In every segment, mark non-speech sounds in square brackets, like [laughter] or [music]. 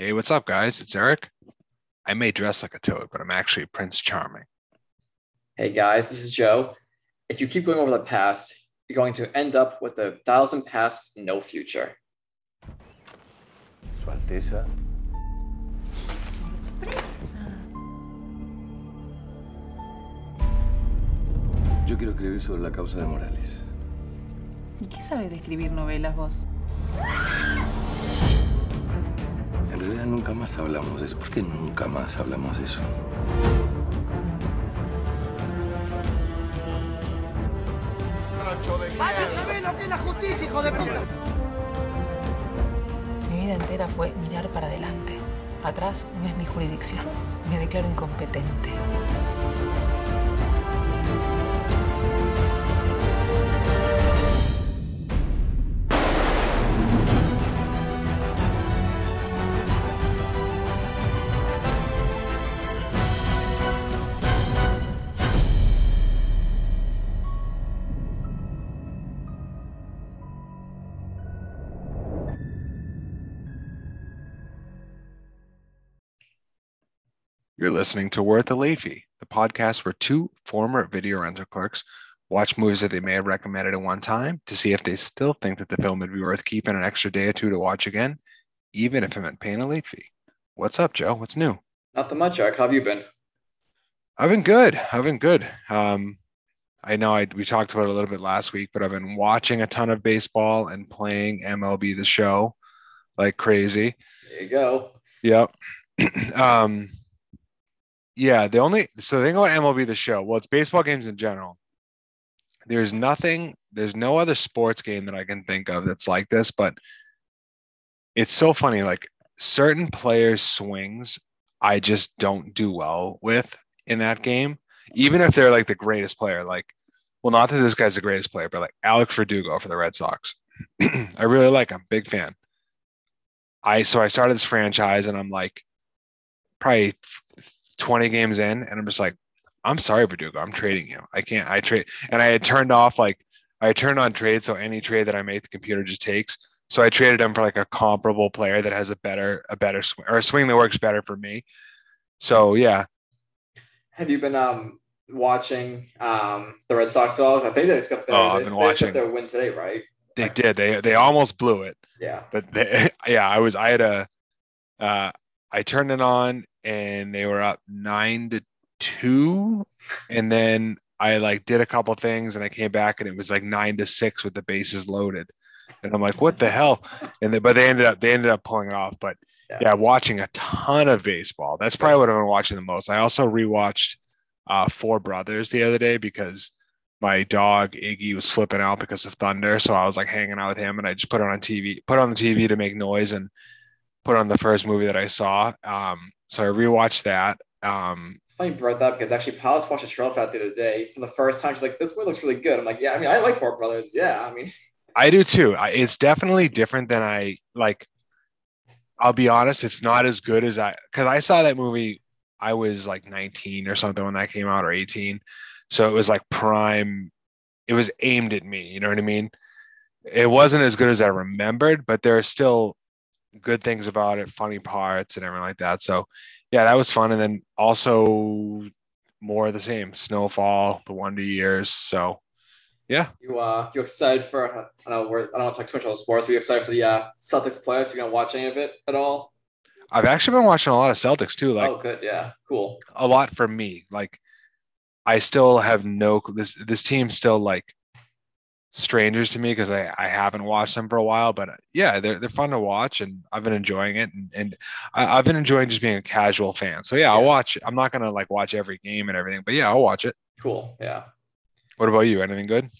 Hey, what's up, guys? It's Eric. I may dress like a toad, but I'm actually Prince Charming. Hey guys, this is Joe. If you keep going over the past, you're going to end up with a thousand pasts, no future. Su Alteza. Yo quiero escribir sobre la causa de Morales. ¿Y qué sabes de escribir novelas vos? En realidad nunca más hablamos de eso. ¿Por qué nunca más hablamos de eso? Mi vida entera fue mirar para adelante. Atrás no es mi jurisdicción. Me declaro incompetente. Listening to Worth the Late Fee, the podcast where two former video rental clerks watch movies that they may have recommended at one time to see if they still think that the film would be worth keeping an extra day or two to watch again, even if it meant paying a late fee. What's up, Joe? What's new? Not that much, Eric. How have you been? I've been good. I've been good. Um, I know I, we talked about it a little bit last week, but I've been watching a ton of baseball and playing MLB the show like crazy. There you go. Yep. [clears throat] um, yeah, the only so the thing about MLB the show, well, it's baseball games in general. There's nothing, there's no other sports game that I can think of that's like this, but it's so funny. Like certain players' swings, I just don't do well with in that game, even if they're like the greatest player. Like, well, not that this guy's the greatest player, but like Alex Verdugo for the Red Sox. [clears throat] I really like him, big fan. I so I started this franchise and I'm like probably 20 games in and I'm just like, I'm sorry, Verdugo, I'm trading you. I can't, I trade. And I had turned off like, I turned on trade. So any trade that I make, the computer just takes. So I traded him for like a comparable player that has a better, a better swing or a swing that works better for me. So yeah. Have you been um watching um the Red Sox at all? I think they just got their, Oh, I've been they just got watching. their win today, right? They did. They, they almost blew it. Yeah. but they, [laughs] yeah, I was, I had a, uh, I turned it on and they were up nine to two. And then I like did a couple things and I came back and it was like nine to six with the bases loaded. And I'm like, what the hell? And they, but they ended up, they ended up pulling it off. But Yeah. yeah, watching a ton of baseball. That's probably what I've been watching the most. I also rewatched uh, Four Brothers the other day because my dog Iggy was flipping out because of thunder. So I was like hanging out with him and I just put it on TV, put it on the TV to make noise and put on the first movie that I saw. Um, so I rewatched that. Um, It's funny you brought that up because actually Palace watched a trail fat the other day for the first time. She's like, this one looks really good. I'm like, yeah, I mean, I like Four Brothers. Yeah, I mean, [laughs] I do too. I, it's definitely different than I like. I'll be honest, it's not as good as I because I saw that movie. I was like 19 or something when that came out, or 18. So it was like prime. It was aimed at me. You know what I mean? It wasn't as good as I remembered, but there are still good things about it, funny parts and everything like that. So yeah, that was fun. And then also more of the same. Snowfall, The Wonder Years. So yeah, you uh, you excited for? I don't know. We're, I don't want to talk too much about sports, but you excited for the uh, Celtics playoffs? You gonna watch any of it at all? I've actually been watching a lot of Celtics too. Like oh, good. Yeah, cool. a lot for me. Like I still have no this this team's still like strangers to me because I, I haven't watched them for a while. But yeah, they're they're fun to watch and I've been enjoying it and, and I, I've been enjoying just being a casual fan. So yeah, I'll watch I'm not gonna like watch every game and everything, but yeah, I'll watch it. Cool. Yeah. What about you? Anything good?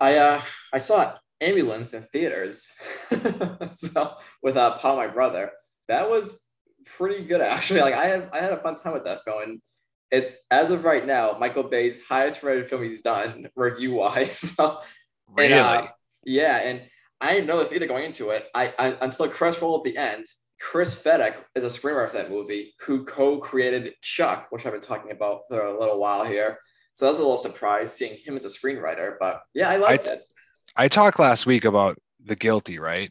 I uh I saw ambulance in theaters. [laughs] so with uh Paul, my brother, that was pretty good [laughs] actually. Like I had I had a fun time with that film. And it's as of right now, Michael Bay's highest rated film he's done [laughs] review wise. So Really? and, uh, yeah, and I didn't know this either going into it. I, I until the credits roll at the end. Chris Fedak is a screenwriter for that movie who co-created Chuck, which I've been talking about for a little while here. So that was a little surprise seeing him as a screenwriter. But yeah, I liked it. I talked last week about The Guilty, right?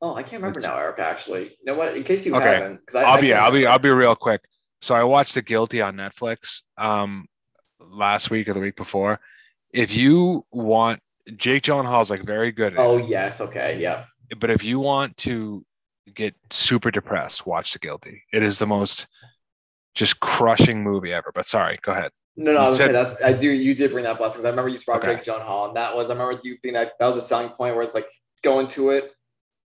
Oh, I can't remember now, Eric. Actually, you know what? In case you Okay. haven't, because I'll be I'll be I'll be real quick. So I watched The Guilty on Netflix um last week or the week before. If you want Jake Gyllenhaal's like very good at Oh yes, okay, yeah. but if you want to get super depressed, watch The Guilty. It is the most just crushing movie ever. But sorry, go ahead. No, no, I was gonna said- say that's I do. You did bring that up last because I remember you brought Okay. Jake Gyllenhaal, and that was I remember you being that that was a selling point where it's like going to it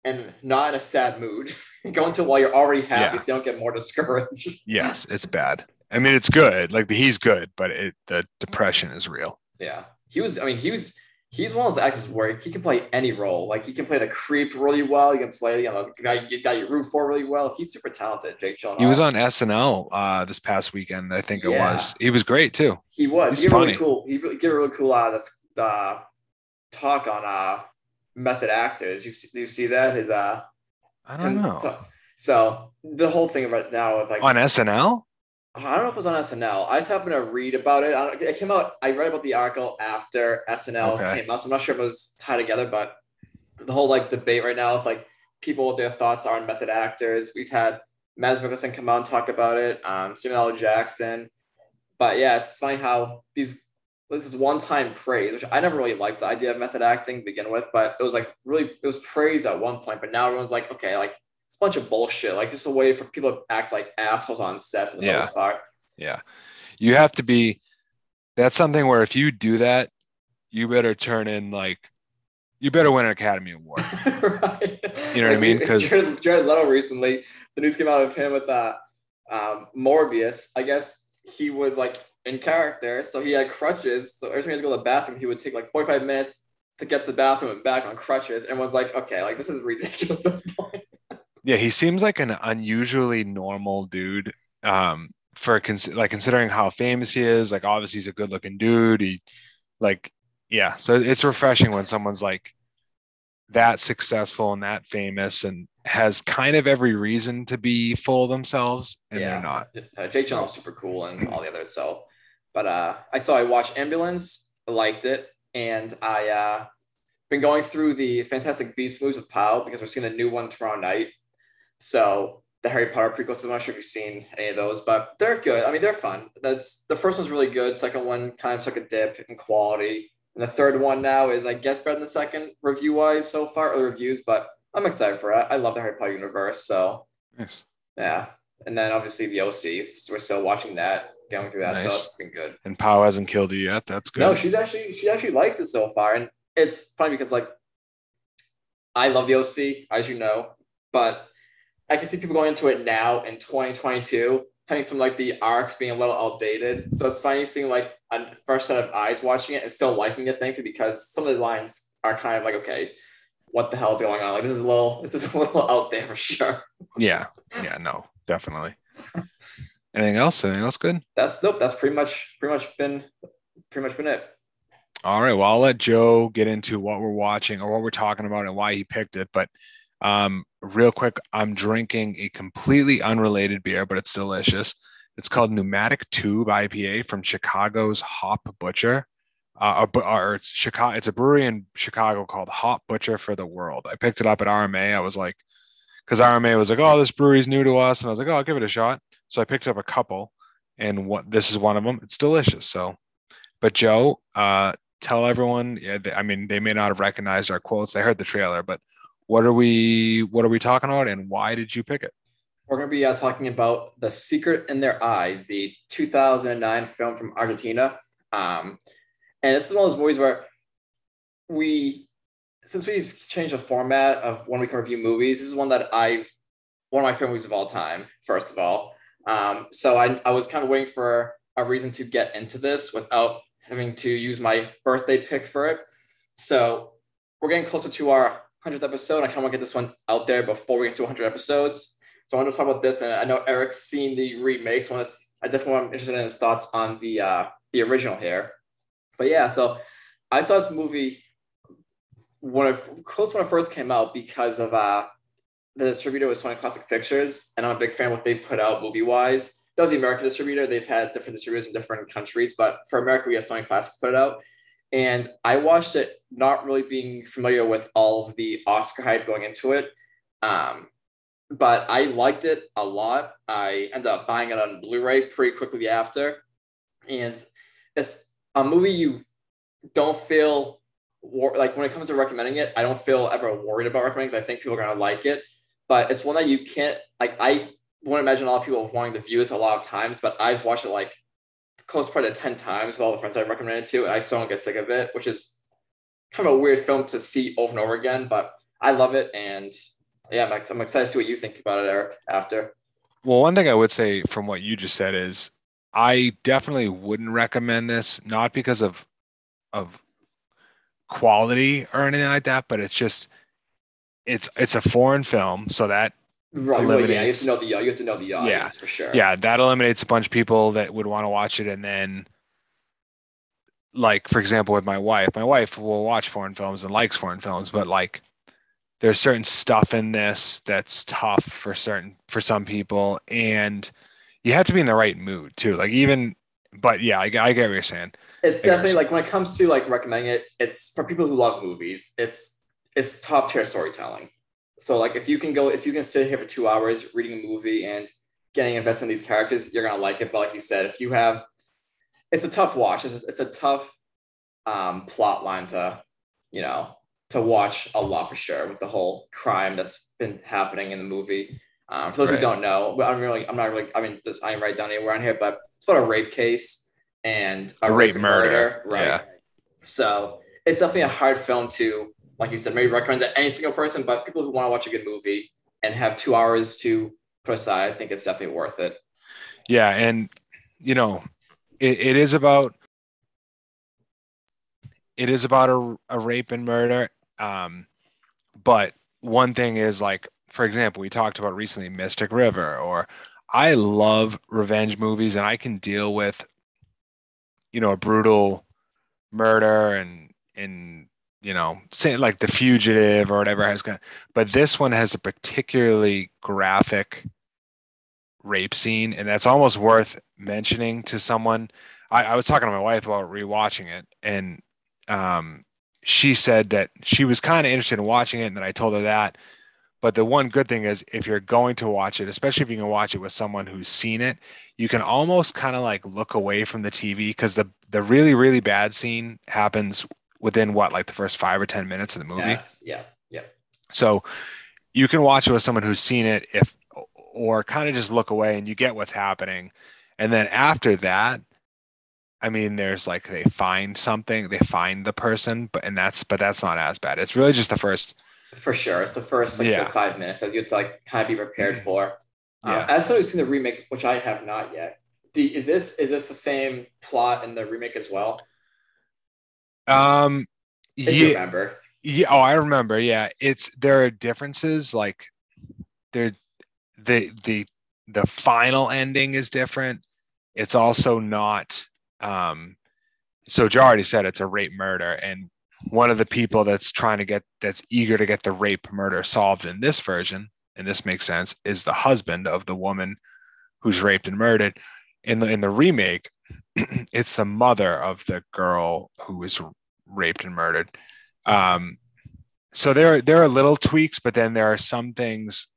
and not in a sad mood. [laughs] going to it while you're already happy, Yeah. so you don't get more discouraged. [laughs] Yes, it's bad. I mean, it's good. Like he's good, but it the depression is real. Yeah, he was. I mean, he was. He's one of those actors where he can play any role. Like he can play the creep really well. He can play you know the guy, the guy you root for really well. He's super talented, Jake Gyllenhaal. He was on SNL uh, this past weekend. I think it Yeah. was. He was great too. He was. He's He a really cool. He really- gave a really cool uh, this uh, talk on uh, method actors. You see, do you see that? His uh, I don't know so the whole thing right now with like on SNL. I don't know if it was on SNL. I just happened to read about it. I don't, it came out. I read about the article after SNL Okay. came out, so I'm not sure if it was tied together. But the whole like debate right now with like people what their thoughts are on method actors. We've had Mads Mikkelsen come out and talk about it. Um, Samuel L. Jackson. But yeah, it's funny how these this is one time praise, which I never really liked the idea of method acting to begin with, but it was like really it was praise at one point. But now everyone's like, okay, like it's a bunch of bullshit. Like just a way for people to act like assholes on set for the Yeah. most part. Yeah. You have to be that's something where if you do that, you better turn in like you better win an Academy Award. [laughs] right. You know what I mean? 'Cause- Jared, Jared Leto recently, the news came out of him with uh, um, Morbius. I guess he was like in character, so he had crutches. So every time he had to go to the bathroom, he would take like 45 minutes to get to the bathroom and back on crutches. Everyone's like, okay, like this is ridiculous at this point. Yeah, he seems like an unusually normal dude. Um, for cons- like considering how famous he is, like obviously he's a good looking dude. He like yeah, so it's refreshing when someone's like that successful and that famous and has kind of every reason to be full of themselves and they're not. Uh, Jake Gyllenhaal's super cool and all the others. So, but uh, I saw I watched Ambulance, liked it, and I uh, been going through the Fantastic Beasts movies with Pal because we're seeing a new one tomorrow night. So the Harry Potter prequels. I'm not sure if you've seen any of those, but they're good. I mean, they're fun. That's the first one's really good. Second one kind of took a dip in quality, and the third one now is I guess better than the second review wise so far, or reviews. But I'm excited for it. I love the Harry Potter universe. So Nice. yeah. And then obviously the OC. We're still watching that, going through that. So it's been good. And Pow hasn't killed you yet. That's good. No, she's actually she actually likes it so far. And it's funny because like I love the OC, as you know, but I can see people going into it now in 2022, having some like the arcs being a little outdated. So it's funny seeing like a first set of eyes watching it and still liking it, thank you, because some of the lines are kind of like, okay, what the hell is going on? Like this is a little this is a little [laughs] out there for sure. Yeah. Yeah, no, definitely. Anything else? Anything else good? That's nope, that's pretty much pretty much been pretty much been it. All right. Well, I'll let Joe get into what we're watching or what we're talking about and why he picked it. But um, real quick, I'm drinking a completely unrelated beer, but it's delicious. It's called Pneumatic Tube IPA from Chicago's Hop Butcher. Uh, or, or it's Chicago. It's a brewery in Chicago called Hop Butcher for the World. I picked it up at RMA. I was like, because RMA was like, "Oh, this brewery's new to us," and I was like, "Oh, I'll give it a shot." So I picked up a couple, and what this is one of them. It's delicious. So, but Joe, uh, tell everyone. Yeah, they, I mean, they may not have recognized our quotes. They heard the trailer, but what are we? What are we talking about, and why did you pick it? We're going to be uh, talking about The Secret in Their Eyes, the 2009 film from Argentina. Um, and this is one of those movies where we, since we've changed the format of when we can review movies, this is one that I've, one of my favorite movies of all time, first of all. Um, so I, I was kind of waiting for a reason to get into this without having to use my birthday pick for it. So we're getting closer to our 100th episode. I kind of want to get this one out there before we get to 100 episodes. So I want to talk about this, and I know Eric's seen the remakes. I, definitely want to, I definitely am interested in his thoughts on the uh, the original here. But yeah, so I saw this movie when it close when it first came out because of uh, the distributor was Sony Classic Pictures, and I'm a big fan of what they've put out movie wise. That was the American distributor. They've had different distributors in different countries, but for America, we have Sony Classics put it out. And I watched it not really being familiar with all of the Oscar hype going into it. Um, but I liked it a lot. I ended up buying it on Blu-ray pretty quickly after, and it's a movie you don't feel war- like when it comes to recommending it. I don't feel ever worried about recommending because I think people are gonna like it. But it's one that you can't like. I wouldn't imagine a lot of people wanting to view this a lot of times, but I've watched it like close probably to 10 times with all the friends I recommended to, and I still don't get sick of it, which is kind of a weird film to see over and over again, but I love it. And yeah, I'm, I'm excited to see what you think about it, Eric, after. Well, one thing I would say from what you just said is I definitely wouldn't recommend this, not because of of quality or anything like that, but it's just it's it's a foreign film, so that Right, well, yeah, you have to know the you have to know the audience for sure. yeah, that eliminates a bunch of people that would want to watch it and then like for example with my wife, my wife will watch foreign films and likes foreign films, but like there's certain stuff in this that's tough for certain for some people and you have to be in the right mood too. Like even but yeah, I, I get what you're saying. it's I definitely like when it comes to like recommending it, it's for people who love movies. It's it's top tier storytelling. So like if you can go if you can sit here for two hours reading a movie and getting invested in these characters, you're gonna like it. But like you said, if you have, it's a tough watch. It's it's a tough um, plot line to you know to watch a lot for sure with the whole crime that's been happening in the movie. Um, for those Right. who don't know, but I'm really I'm not really I mean just, I didn't write down anywhere on here, but it's about a rape case and a, A rape and murder, right? yeah. So it's definitely a hard film to, like you said, maybe recommend to any single person, but people who want to watch a good movie and have two hours to put aside, I think it's definitely worth it. Yeah, and you know, it, it is about it is about a, a rape and murder. Um, but one thing is like, for example, we talked about recently Mystic River, or I love revenge movies, and I can deal with, you know, a brutal murder and and you know, say like The Fugitive or whatever has got, but this one has a particularly graphic rape scene, and that's almost worth mentioning to someone. I, I was talking to my wife about rewatching it, and um, she said that she was kind of interested in watching it, and then I told her that. But the one good thing is, if you're going to watch it, especially if you can watch it with someone who's seen it, you can almost kind of like look away from the TV because the the really really bad scene happens within what like the first five or ten minutes of the movie. Yes, yeah, yeah. So you can watch it with someone who's seen it if or kind of just look away and you get what's happening. And then after that, I mean there's like they find something, they find the person, but and that's but that's not as bad. It's really just the first For sure. It's the first like Yeah. five minutes that you have to like kind of be prepared for. Um, Yeah. as someone who's seen the remake, which I have not yet, do, is this is this the same plot in the remake as well? Um If yeah, remember. yeah, oh I remember. Yeah. It's there are differences like there the the the final ending is different. It's also not um so Joe already said it's a rape murder and one of the people that's trying to get that's eager to get the rape murder solved in this version and this makes sense is the husband of the woman who's raped and murdered in the in the remake [clears throat] it's the mother of the girl who was raped and murdered. Um so there there are little tweaks but then there are some things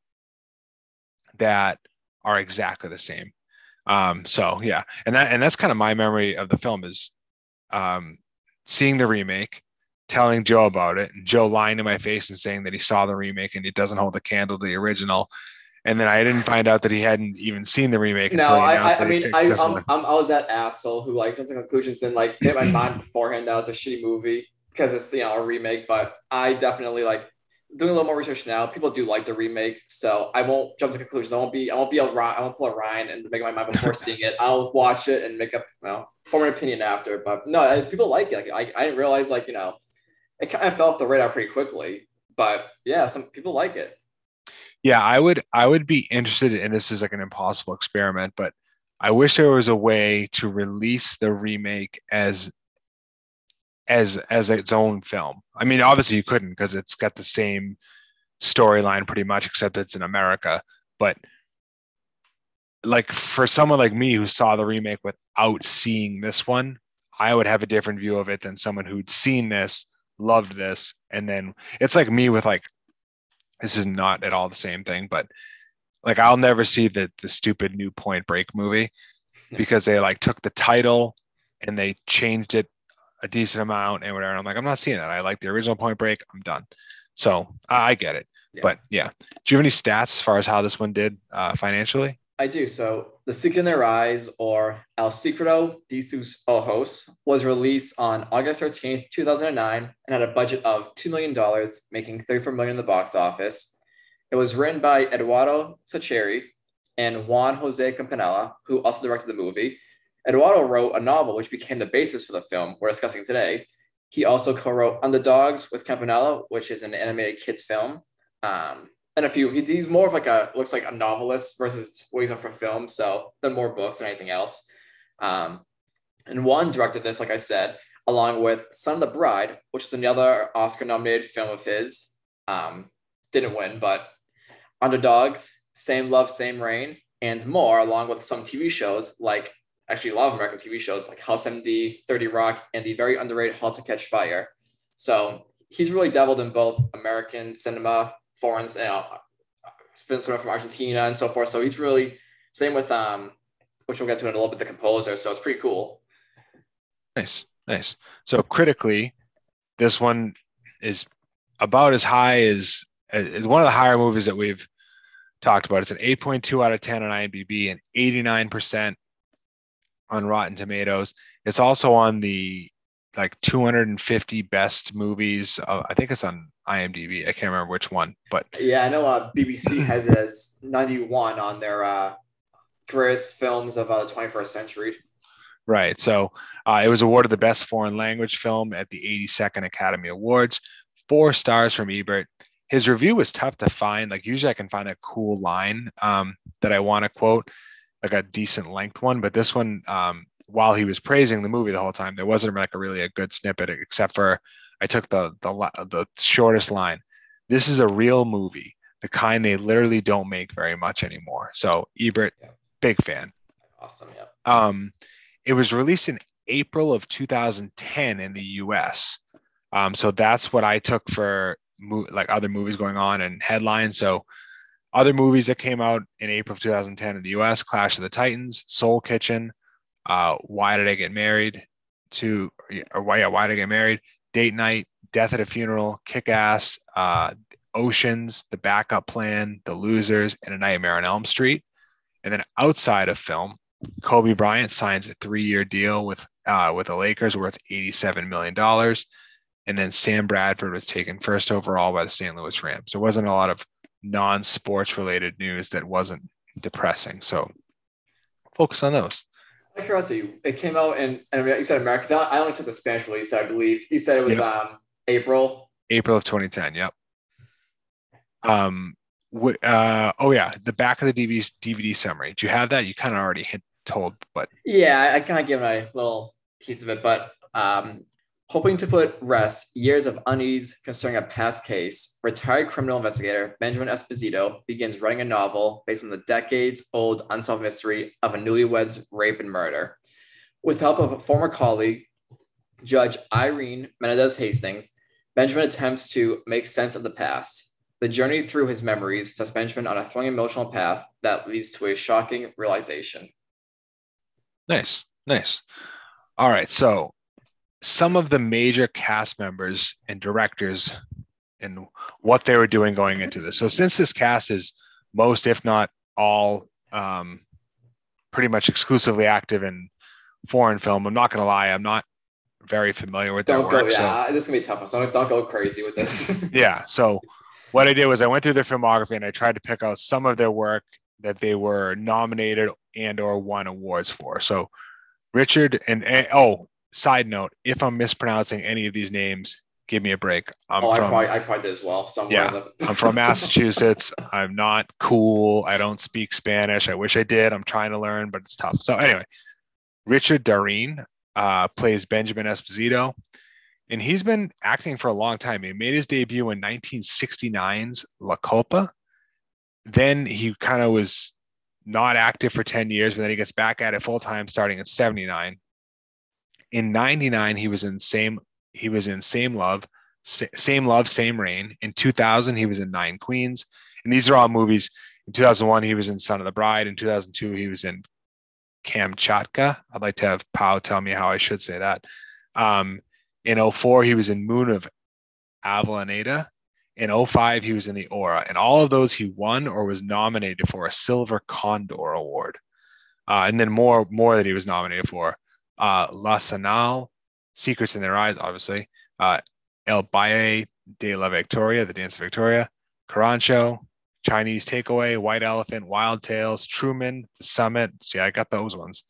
that are exactly the same. Um so yeah. And that and that's kind of my memory of the film is um seeing the remake telling joe about it and joe lying to my face and saying that he saw the remake and it doesn't hold a candle to the original and then i didn't find out that he hadn't even seen the remake No, until he I, I, I mean, I, I'm. I'm, I was that asshole who like jumped to conclusions and like made my [clears throat] mind beforehand that was a shitty movie because it's you know a remake. But I definitely like doing a little more research now. People do like the remake, so I won't jump to conclusions. I won't be, I won't be a I won't pull a Ryan and make my mind before [laughs] seeing it. I'll watch it and make up, you know, form an opinion after. But no, I, people like it. Like I, I didn't realize like you know, it kind of fell off the radar pretty quickly. But yeah, some people like it. Yeah i would i would be interested in this is like an impossible experiment but i wish there was a way to release the remake as as as its own film. I mean obviously you couldn't because it's got the same storyline pretty much except it's in america but like for someone like me who saw the remake without seeing this one i would have a different view of it than someone who'd seen this loved this and then it's like me with like this is not at all the same thing, but like I'll never see the the stupid new Point Break movie because they like took the title and they changed it a decent amount and whatever. I'm like, I'm not seeing that. I like the original Point Break. I'm done. So I, I get it. Yeah. But yeah, do you have any stats as far as how this one did uh, financially? I do. So, The Secret in Their Eyes, or El Secreto de sus Ojos, was released on August 13th, 2009, and had a budget of $2 million, making 34 million in the box office. It was written by Eduardo Sacheri and Juan Jose Campanella, who also directed the movie. Eduardo wrote a novel which became the basis for the film we're discussing today. He also co-wrote Underdogs with Campanella, which is an animated kids film. Um, and a few. He's more of like a looks like a novelist versus what he's done for film. So than more books than anything else. Um, and Juan directed this, like I said, along with Son of the Bride, which is another Oscar-nominated film of his. Um, didn't win, but Underdogs, Same Love, Same Rain, and more, along with some TV shows like actually a lot of American TV shows like House MD, 30 Rock, and the very underrated Halt and Catch Fire. So he's really dabbled in both American cinema, foreign, you know, cinema from Argentina and so forth. So he's really same with um, which we'll get to in a little bit, the composer. So it's pretty cool. Nice, nice. So critically, this one is about as high as is one of the higher movies that we've talked about. It's an 8.2 out of 10 on IMDb and 89% on Rotten Tomatoes. It's also on the like 250 best movies. Uh, I think it's on IMDb. I can't remember which one, but Yeah, I know uh, BBC [clears throat] has it as 91 on their uh, greatest films of uh, the 21st century. right. So uh, it was awarded the best foreign language film at the 82nd Academy Awards. Four stars from Ebert. His review was tough to find. Like usually, I can find a cool line um, that I want to quote, like a decent length one. But this one, um, while he was praising the movie the whole time, there wasn't like a really a good snippet except for I took the the the shortest line. This is a real movie, the kind they literally don't make very much anymore. So Ebert, Yeah. big fan. Awesome. Yeah. Um, it was released in April of 2010 in the U.S. Um, so that's what I took for mo- like other movies going on and headlines. So other movies that came out in April of 2010 in the U.S. Clash of the Titans, Soul Kitchen, uh, Why Did I Get Married? To or why? Yeah, Why Did I Get Married? Date Night, Death at a Funeral, Kick Ass, uh, Oceans, The Backup Plan, The Losers, and A Nightmare on Elm Street. And then outside of film, Kobe Bryant signs a three-year deal with uh, with the Lakers worth $87 million. And then Sam Bradford was taken first overall by the St. Louis Rams. There wasn't a lot of non-sports related news that wasn't depressing. So focus on those. Out of curiosity, it came out in, and you said America. I only took the Spanish release, I believe. You said it was um April. April of 2010. Yep. Um. wh- Uh. Oh yeah. The back of the DVD DVD summary. Do you have that? You kind of already hit told, but Yeah, I, I kind of give my little piece of it, but um, hoping to put rest years of unease concerning a past case, retired criminal investigator Benjamin Esposito begins writing a novel based on the decades-old unsolved mystery of a newlywed's rape and murder. With help of a former colleague, Judge Irene Menendez Hastings, Benjamin attempts to make sense of the past. The journey through his memories sets Benjamin on a thrilling emotional path that leads to a shocking realization. Nice, nice. All right, so some of the major cast members and directors and what they were doing going into this. So since this cast is most, if not all, um, pretty much exclusively active in foreign film, I'm not going to lie, I'm not very familiar with their Don't go. work. so- Yeah, this is gonna be tough. So don't go crazy with this. [laughs] yeah. So what I did was I went through their filmography and I tried to pick out some of their work that they were nominated and or won awards for. So Richard and, and oh, side note, if I'm mispronouncing any of these names, give me a break. I'm oh, I from probably, I probably did as well. Somewhere. Yeah, the- I'm from [laughs] Massachusetts. I'm not cool. I don't speak Spanish. I wish I did. I'm trying to learn, but it's tough. So anyway, Richard Darín uh, plays Benjamin Esposito, and he's been acting for a long time. He made his debut in 1969's La Copa. Then he kind of was not active for 10 years, but then he gets back at it full time starting in 79. In 99, he was in same he was in Same Love, Sa- Same Love, Same Rain. In 2000, he was in Nine Queens. And these are all movies. In 2001, he was in Son of the Bride. In 2002, he was in Kamchatka. I'd like to have Pau tell me how I should say that. Um, in 04, he was in Moon of Avellaneda. In 05, he was in The Aura. And all of those he won or was nominated for a Silver Condor Award. Uh, and then more, more that he was nominated for. Uh, La Señal, Secrets in Their Eyes, obviously. Uh, El Baile de la Victoria, The Dance of Victoria. Carancho, Chinese Takeaway, White Elephant, Wild Tales, Truman, The Summit. See, I got those ones.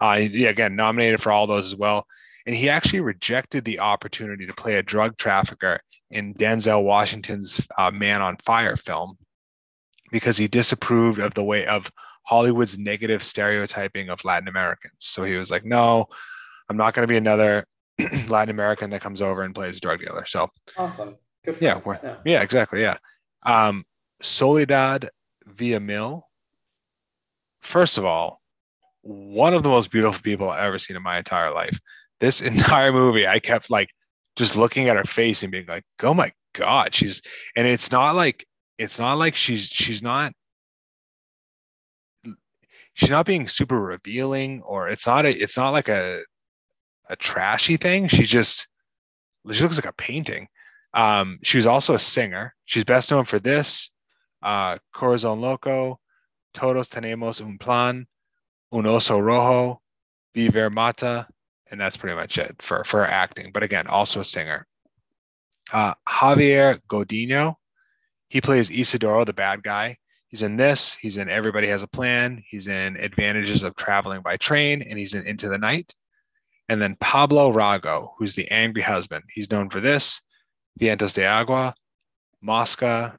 Uh, again, nominated for all those as well. And he actually rejected the opportunity to play a drug trafficker in Denzel Washington's uh, Man on Fire film because he disapproved of the way of Hollywood's negative stereotyping of Latin Americans. So he was like, no, I'm not going to be another [clears throat] Latin American that comes over and plays a drug dealer. So Awesome. Good for yeah, yeah. yeah, exactly. Yeah. Um, Soledad Villamil. First of all, one of the most beautiful people I've ever seen in my entire life. This [laughs] entire movie, I kept like just looking at her face and being like, "Oh my god, she's." And it's not like it's not like she's she's not she's not being super revealing or it's not a it's not like a a trashy thing. She's just she looks like a painting. Um, she was also a singer. She's best known for this, uh, Corazon Loco, Todos Tenemos un Plan, Un Oso Rojo, Viver Mata, and that's pretty much it for, for acting. But again, also a singer. Uh, Javier Godino, he plays Isidoro, the bad guy. He's in this. He's in Everybody Has a Plan. He's in Advantages of Traveling by Train, and he's in Into the Night. And then Pablo Rago, who's the angry husband. He's known for this, Vientos de Agua, Mosca,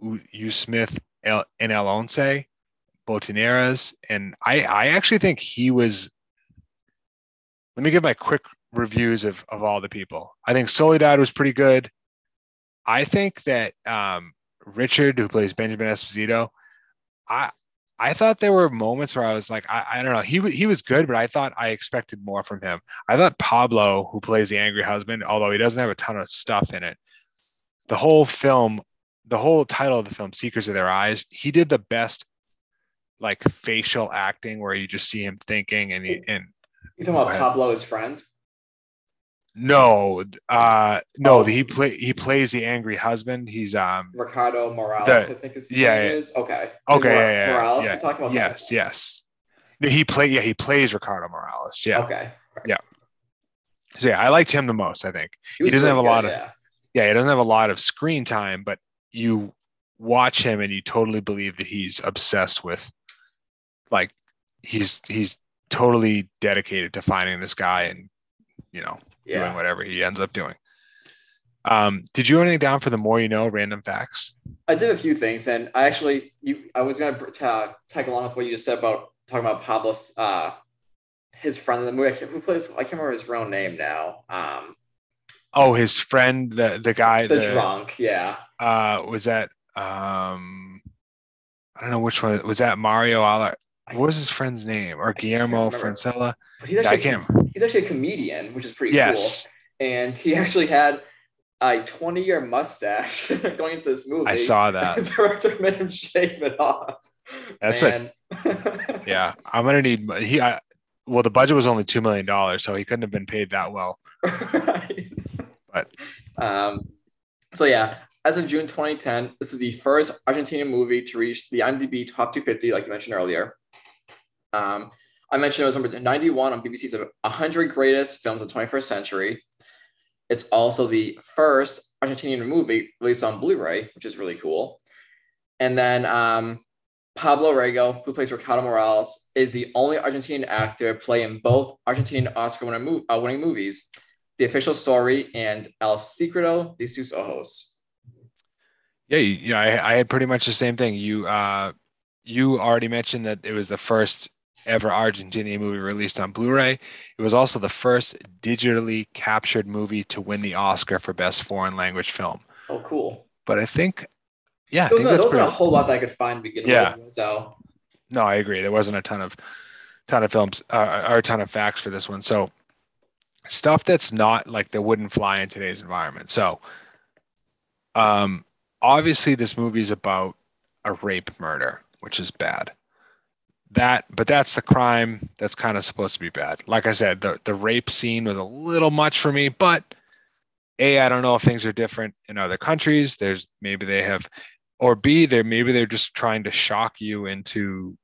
U. Smith, and El Once, Botineras. And I, I actually think he was. Let me give my quick reviews of, of all the people. I think Soledad was pretty good. I think that um, Richard, who plays Benjamin Esposito, I I thought there were moments where I was like, I, I don't know, he he was good, but I thought I expected more from him. I thought Pablo, who plays the angry husband, although he doesn't have a ton of stuff in it, the whole film, the whole title of the film, Seekers of Their Eyes, he did the best like facial acting where you just see him thinking and he and You talking about ahead. Pablo, his friend? No, uh no, Oh. he play he plays the angry husband. He's um Ricardo Morales, The- I think his yeah, name yeah. is. Okay. okay, Mor- yeah, yeah, Morales, yeah, talking about yes, yes. No, He play yeah, he plays Ricardo Morales. Yeah. Okay. Yeah. So yeah, I liked him the most, I think. he doesn't have a lot of- yeah. yeah, he doesn't have a lot of screen time, but you watch him and you totally believe that he's obsessed with like he's he's totally dedicated to finding this guy and you know doing whatever he ends up doing. Um, did you write anything down for the more you know random facts? I did a few things, and I actually, you, I was gonna ta- tag along with what you just said about talking about Pablo's, uh, his friend in the movie. I can't- Who plays? I can't remember his real name now. Um, Oh, his friend, the the guy, the, drunk, yeah. uh, was that um, I don't know which one was that Mario Ala. What was his friend's name? Or Guillermo. Francella? But he's actually he's actually a comedian, which is pretty Yes, cool. And he actually had a 20 year mustache [laughs] going into this movie. I saw that. [laughs] The director made him shave it off. That's Man. [laughs] yeah. I'm gonna need he. I, well, the budget was only two million dollars, so he couldn't have been paid that well. right. But- um, so yeah, as of June 2010, this is the first Argentinian movie to reach the IMDb top 250, like you mentioned earlier. Um, I mentioned it was number 91 on BBC's 100 greatest films of the 21st century. It's also the first Argentinian movie released on Blu-ray, which is really cool. And then um, Pablo Rago, who plays Ricardo Morales, is the only Argentinian actor playing both Argentine Oscar-winning mo- uh, movies, The Official Story and El Secreto de sus Ojos. Yeah, yeah. I, I had pretty much the same thing. You uh, you already mentioned that it was the first ever Argentinian movie released on Blu-ray. It was also the first digitally captured movie to win the Oscar for Best Foreign Language Film. Oh, cool. But I think, yeah, I There think wasn't, that's there wasn't pretty. a whole lot that I could find to begin Yeah. with. So No, I agree. There wasn't a ton of ton of films uh, or a ton of facts for this one. So stuff that's not like that wouldn't fly in today's environment. So, um, obviously, this movie is about a rape murder, which is bad. That, but that's the crime that's kind of supposed to be bad. Like I said, the the rape scene was a little much for me, but a I don't know if things are different in other countries. There's maybe they have, or b they maybe they're just trying to shock you into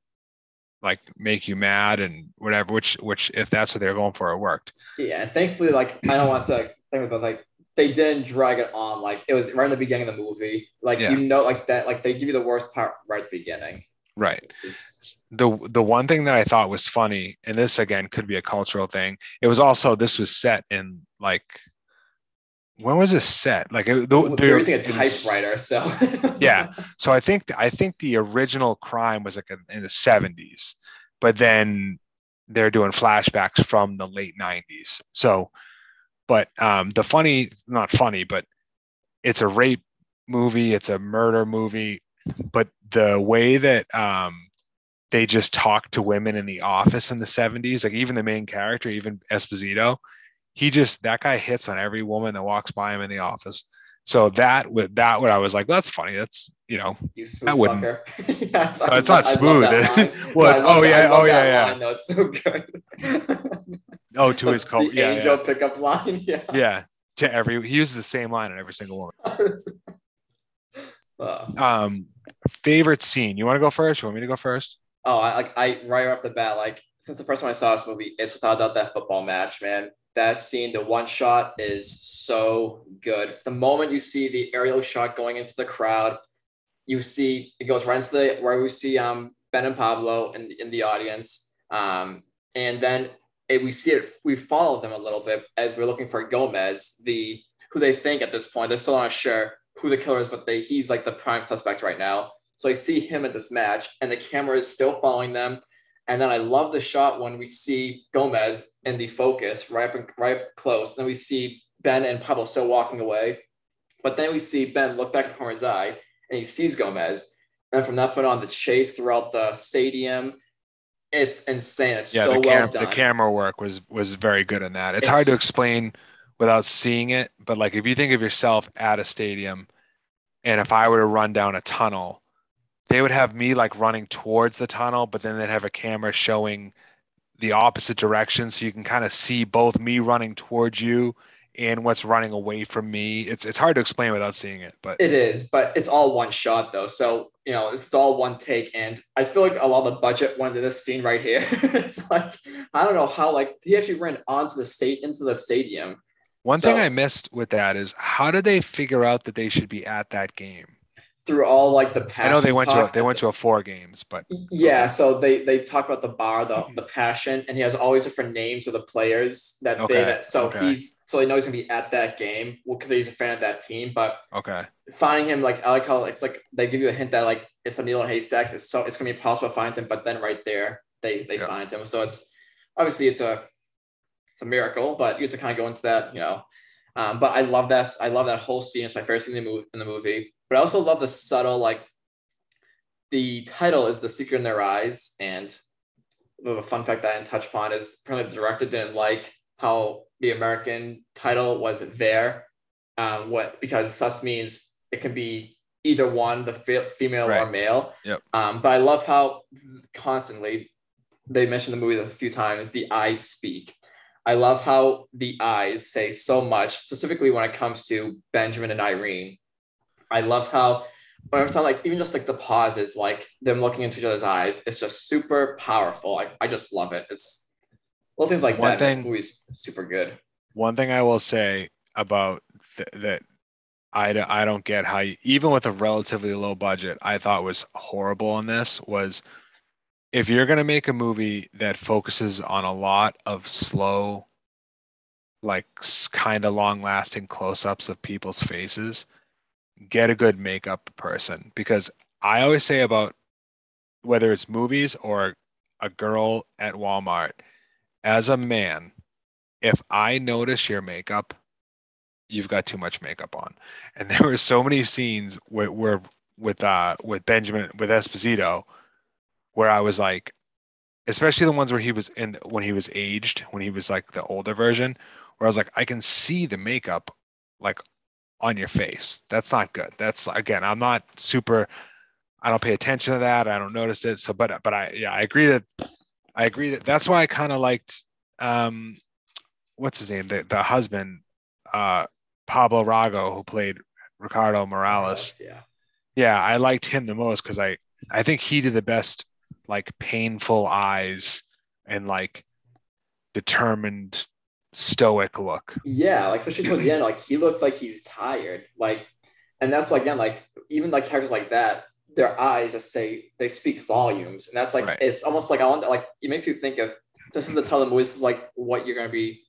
like make you mad and whatever which which if that's what they're going for it worked Yeah, thankfully, like I don't want to think about like they didn't drag it on. Like it was right in the beginning of the movie. Like Yeah. you know, like that, like they give you the worst part right at the beginning. Right. The the one thing that i thought was funny and this again could be a cultural thing it was also this was set in like when was this set? Like it, the, They're using a typewriter, so. [laughs] Yeah. so i think i think the original crime was like in the 70s but then they're doing flashbacks from the late 90s so but um the funny not funny but it's a rape movie it's a murder movie but the way that um they just talk to women in the office in the 70s like even the main character even esposito he just that guy hits on every woman that walks by him in the office so that with that what i was like that's funny that's you know you That wouldn't- [laughs] [laughs] yeah, No, it's not [laughs] I smooth. Well, No, it's- oh, that- yeah, oh, yeah, yeah. line, though. It's so good. oh to his co yeah, angel yeah pickup line. Yeah. yeah to every he uses the same line in every single woman Uh, um favorite scene you want to go first you want me to go first Oh, I like I right off the bat, like since the first time I saw this movie, it's without doubt that football match, man. That scene, the one shot is so good. The moment you see the aerial shot going into the crowd, you see it goes right into the where we see um Ben and Pablo in in the audience. Um, and then it, we see it, we follow them a little bit as we're looking for Gomez, the who they think at this point, they're still not sure who the killer is, but they he's like the prime suspect right now. So I see him in this match, and the camera is still following them. And then I love the shot when we see Gomez in the focus, right up, right up close. then we see Ben and Pablo still walking away. But then we see Ben look back at the corner of his eye, and he sees Gomez. And from that point on, the chase throughout the stadium, it's insane. It's yeah so the, well cam- the camera work was was very good in that it's, hard to explain without seeing it but like if you think of yourself at a stadium and if i were to run down a tunnel they would have me like running towards the tunnel but then they'd have a camera showing the opposite direction so you can kind of see both me running towards you and what's running away from me it's it's hard to explain without seeing it but It is, but it's all one shot though. So, you know, it's all one take. And I feel like a lot of the budget went to this scene right here. [laughs] it's like, I don't know how, like, he actually ran onto the state into the stadium one thing i missed with that is how did they figure out that they should be at that game through all like the passion. i know they went to a, they went to a four games but Yeah, so they they talk about the bar, the hmm. the passion, and he has all these different names of the players that Okay, they so okay. he's so they know he's gonna be at that game because he's a fan of that team. But okay finding him like I like how it's like they give you a hint that like it's a needle in a haystack. It's so it's gonna be impossible to find him, but then right there they they Yeah. find him. So it's obviously it's a it's a miracle, but you have to kind of go into that, you know. Um, but I love that I love that whole scene. It's my favorite scene in the movie. In the movie, but I also love the subtle like the title is The Secret in Their Eyes. And a fun fact that I didn't touch upon is apparently the director didn't like how the American title was there. Um, what because sus means it can be either one, the fe- female or male. Yep. Um, but I love how constantly they mentioned the movie a few times, the eyes speak. I love how the eyes say so much, specifically when it comes to Benjamin and Irene. I love how every time, like even just like the pauses, like them looking into each other's eyes, it's just super powerful. I, I just love it. It's little things like One that. This thing- movie's super good. one thing I will say about th- that I don't get how you, even with a relatively low budget I thought was horrible in this was if you're going to make a movie that focuses on a lot of slow like kind of long lasting close-ups of people's faces get a good makeup person because I always say about whether it's movies or a girl at Walmart as a man if I notice your makeup, you've got too much makeup on. And [laughs] there were so many scenes where, where with uh with Benjamin with Esposito where I was like, especially the ones where he was in when he was aged, when he was like the older version, where I was like, I can see the makeup like on your face. That's not good. That's again, I'm not super. I don't pay attention to that. I don't notice it. So, but but I yeah, I agree that I agree that that's why I kind of liked um, what's his name, the the husband, uh, Pablo Rago, who played Ricardo Morales. Yeah. Yeah, I liked him the most because I I think he did the best like painful eyes and like determined stoic look. Yeah, like especially towards the end, like he looks like he's tired. Like, and that's why again, like even like characters like that, their eyes just say they speak volumes, and that's like Right. it's almost like I want like it makes you think of this is the tell of the movie. This is like what you're gonna be.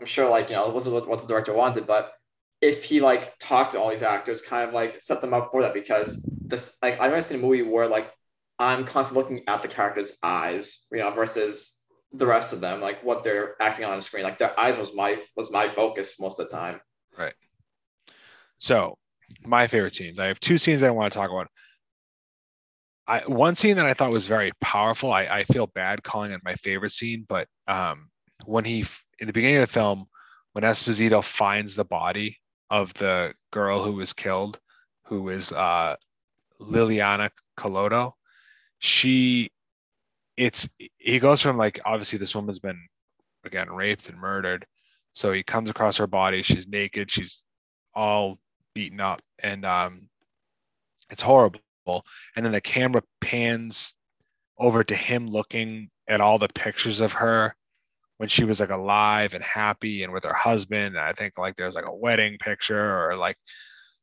I'm sure like you know it wasn't what, what the director wanted, but if he like talked to all these actors, kind of like set them up for that because this like I've never seen a movie where like I'm constantly looking at the character's eyes, you know, versus the rest of them, like what they're acting on screen. Like their eyes was my was my focus most of the time. Right. So, my favorite scenes. I have two scenes that I want to talk about. I one scene that I thought was very powerful. I, I feel bad calling it my favorite scene, but um, when he in the beginning of the film, when Esposito finds the body of the girl who was killed, who is uh, Liliana Coloto, she, it's he goes from like obviously this woman's been again raped and murdered, so he comes across her body. She's naked. She's all beaten up and um it's horrible and then the camera pans over to him looking at all the pictures of her when she was like alive and happy and with her husband and i think like there's like a wedding picture or like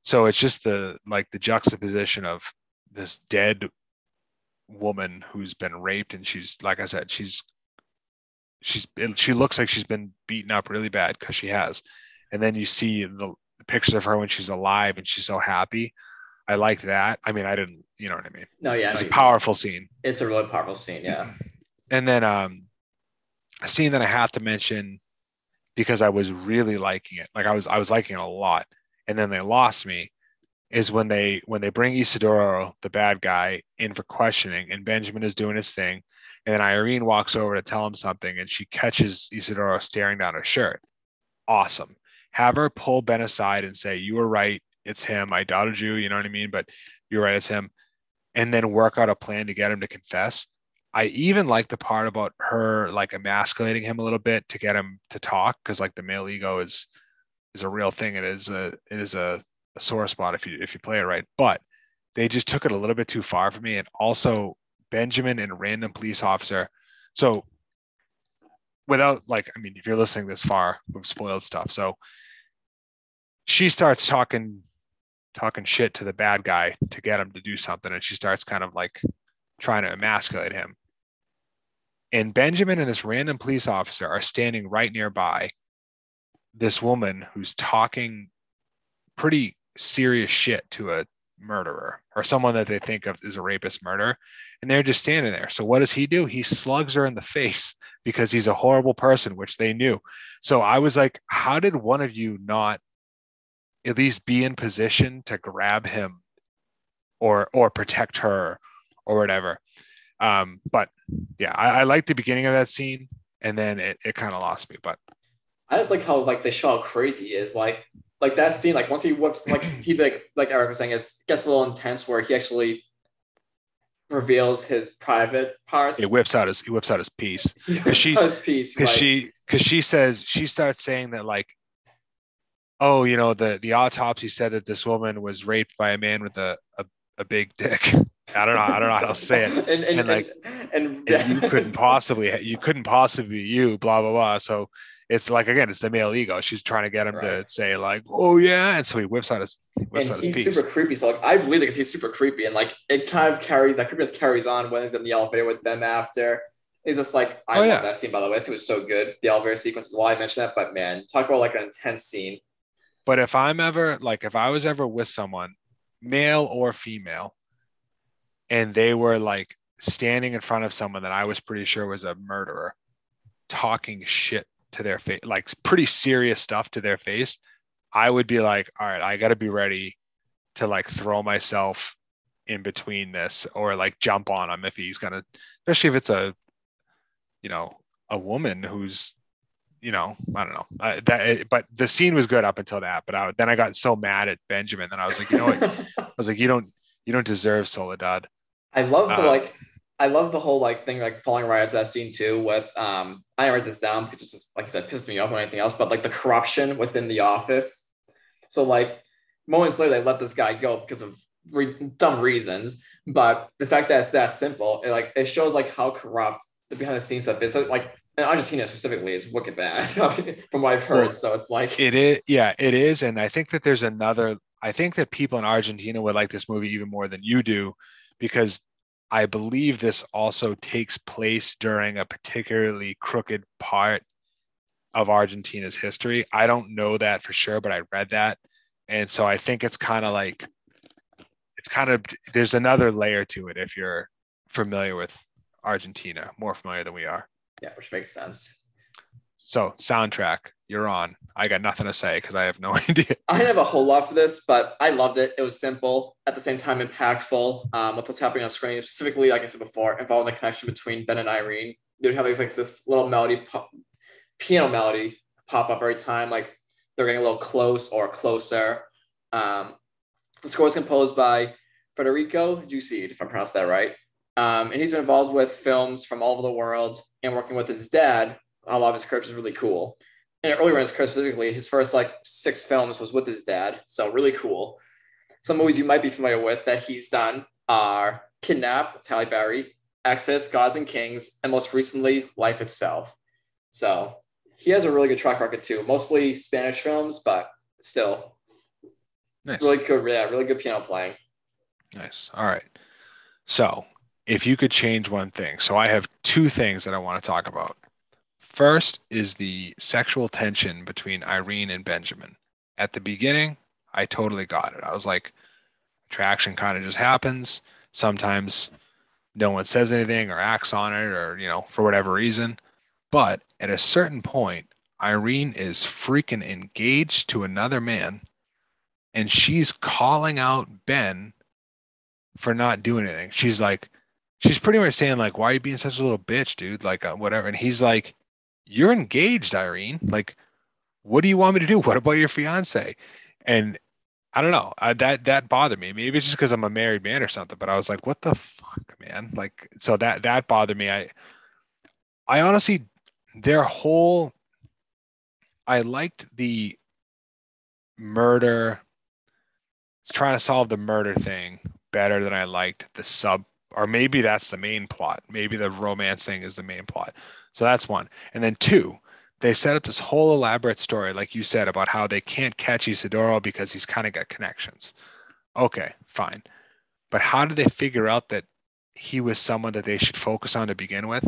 so it's just the like the juxtaposition of this dead woman who's been raped and she's like i said she's she's she looks like she's been beaten up really bad because she has and then you see the pictures of her when she's alive and she's so happy. I like that. I mean, I didn't, you know what I mean? No, yeah, It's no, a powerful scene. It's a really powerful scene. Yeah, [clears throat] And then um a scene that I have to mention because I was really liking it. Like I was I was liking it a lot. And then they lost me is when they when they bring Isidoro, the bad guy, in for questioning and Benjamin is doing his thing. And then Irene walks over to tell him something and she catches Isidoro staring down her shirt. Awesome. Have her pull Ben aside and say, You were right. It's him. I doubted you. You know what I mean? But you're right. It's him. And then work out a plan to get him to confess. I even like the part about her like emasculating him a little bit to get him to talk because like the male ego is is a real thing. It is a it is a, a sore spot if you if you play it right. But they just took it a little bit too far for me. And also Benjamin and random police officer. So without like, I mean, if you're listening this far, we've spoiled stuff. So she starts talking talking shit to the bad guy to get him to do something, and she starts kind of like trying to emasculate him. And Benjamin and this random police officer are standing right nearby this woman who's talking pretty serious shit to a murderer or someone that they think of as a rapist murder and they're just standing there. So what does he do? He slugs her in the face because he's a horrible person which they knew. So i was like how did one of you not at least be in position to grab him or or protect her or whatever? Um but yeah i, I like the beginning of that scene and then it, it kind of lost me but I just like how like they show how crazy is. Like like that scene. Like once he whips, like [clears throat] he like like Eric was saying, it gets a little intense where he actually reveals his private parts. it whips out his he whips out his piece He Cause she's- whips out his piece because right. she because she says she starts saying that like oh you know the the autopsy said that this woman was raped by a man with a a, a big dick i don't know i don't know how to say it [laughs] and, and, and, like, and, and you couldn't possibly you couldn't possibly be you blah blah blah so it's like again it's the male ego she's trying to get him to say like oh yeah and so he whips out his whips and out his he's piece super creepy. So like I believe it because he's super creepy, and like it kind of carries that creepiness carries on when he's in the elevator with them after. He's just like I Oh, love yeah. that scene by the way. Scene was so good. The elevator sequence why I mentioned that, but man, talk about like an intense scene. but if i'm ever like if i was ever with someone male or female and they were like standing in front of someone that i was pretty sure was a murderer talking shit to their face like pretty serious stuff to their face i would be like all right i got to be ready to like throw myself in between this or like jump on him if he's gonna especially if it's a you know, a woman who's, you know, I don't know. Uh, that, but the scene was good up until that. But I, then I got so mad at Benjamin that I was like, you know what? [laughs] I was like, you don't, you don't deserve Soledad. I love the Uh, like I love the whole like thing like falling right into that scene too with um I didn't write this down because it's just like I said pissed me off or anything else, but like the corruption within the office. So like moments later they let this guy go because of re- dumb reasons, but the fact that it's that simple, it like it shows like how corrupt the behind the scenes stuff is. So like in Argentina specifically is wicked bad [laughs] from what I've heard. Well, so it's like It is, yeah, it is, and I think that there's another. I think that people in Argentina would like this movie even more than you do, because I believe this also takes place during a particularly crooked part of Argentina's history. I don't know that for sure, but I read that, and so I think it's kind of like it's kind of there's another layer to it if you're familiar with Argentina, more familiar than we are. yeah, which makes sense. So soundtrack, you're on. I got nothing to say because I have no [laughs] idea. I have a whole lot for this, but I loved it. It was simple, at the same time impactful. Um, with what's happening on screen, specifically, like I said before, involving the connection between Ben and Irene. They would have like, like this little melody, piano melody pop up every time, like they're getting a little close or closer. Um, the score is composed by Federico Jusid, if I pronounced that right. Um, and he's been involved with films from all over the world and working with his dad. A lot of his characters really cool and earlier in his career specifically, his first like six films was with his dad. So really cool. Some movies you might be familiar with that he's done are Kidnap with Halle Berry, Exodus, Gods and Kings, and most recently, Life Itself. So he has a really good track record too. Mostly Spanish films, but still Nice. really good. Yeah, really good piano playing. Nice. All right. So, if you could change one thing, so I have two things that I want to talk about. First is the sexual tension between Irene and Benjamin. At the beginning, I totally got it. I was like, attraction kind of just happens. Sometimes no one says anything or acts on it or, you know, for whatever reason. But at a certain point, Irene is freaking engaged to another man and she's calling out Ben for not doing anything. She's like, she's pretty much saying like, "Why are you being such a little bitch, dude?" Like, uh, whatever. And he's like, "You're engaged, Irene. Like, what do you want me to do? [laughs] What about your fiance?" And I don't know. Uh, that that bothered me. Maybe it's just because I'm a married man or something. But I was like, "What the fuck, man?" Like, so that that bothered me. I I honestly, their whole. I liked the murder trying to solve the murder thing better than I liked the sub, or maybe that's the main plot. Maybe the romance thing is the main plot. So that's one. And then two, they set up this whole elaborate story, like you said, about how they can't catch Isidoro because he's kind of got connections. Okay, fine. But how did they figure out that he was someone that they should focus on to begin with?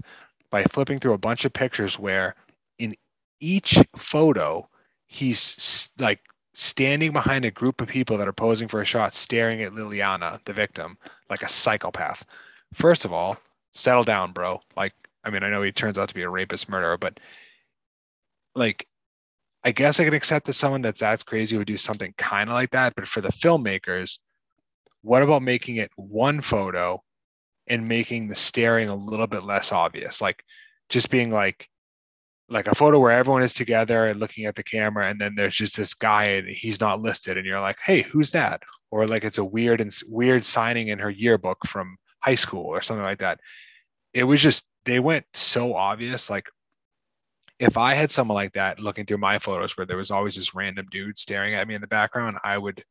By flipping through a bunch of pictures where in each photo, he's like standing behind a group of people that are posing for a shot, staring at Liliana, the victim, like a psychopath. First of all, settle down, bro. Like, I mean, I know he turns out to be a rapist murderer, but like, I guess I can accept that someone that's that crazy would do something kind of like that. But for the filmmakers, what about making it one photo and making the staring a little bit less obvious? Like, just being like, like a photo where everyone is together and looking at the camera and then there's just this guy and he's not listed and you're like hey who's that or like it's a weird and weird signing in her yearbook from high school or something like that it was just they went so obvious like if i had someone like that looking through my photos where there was always this random dude staring at me in the background i would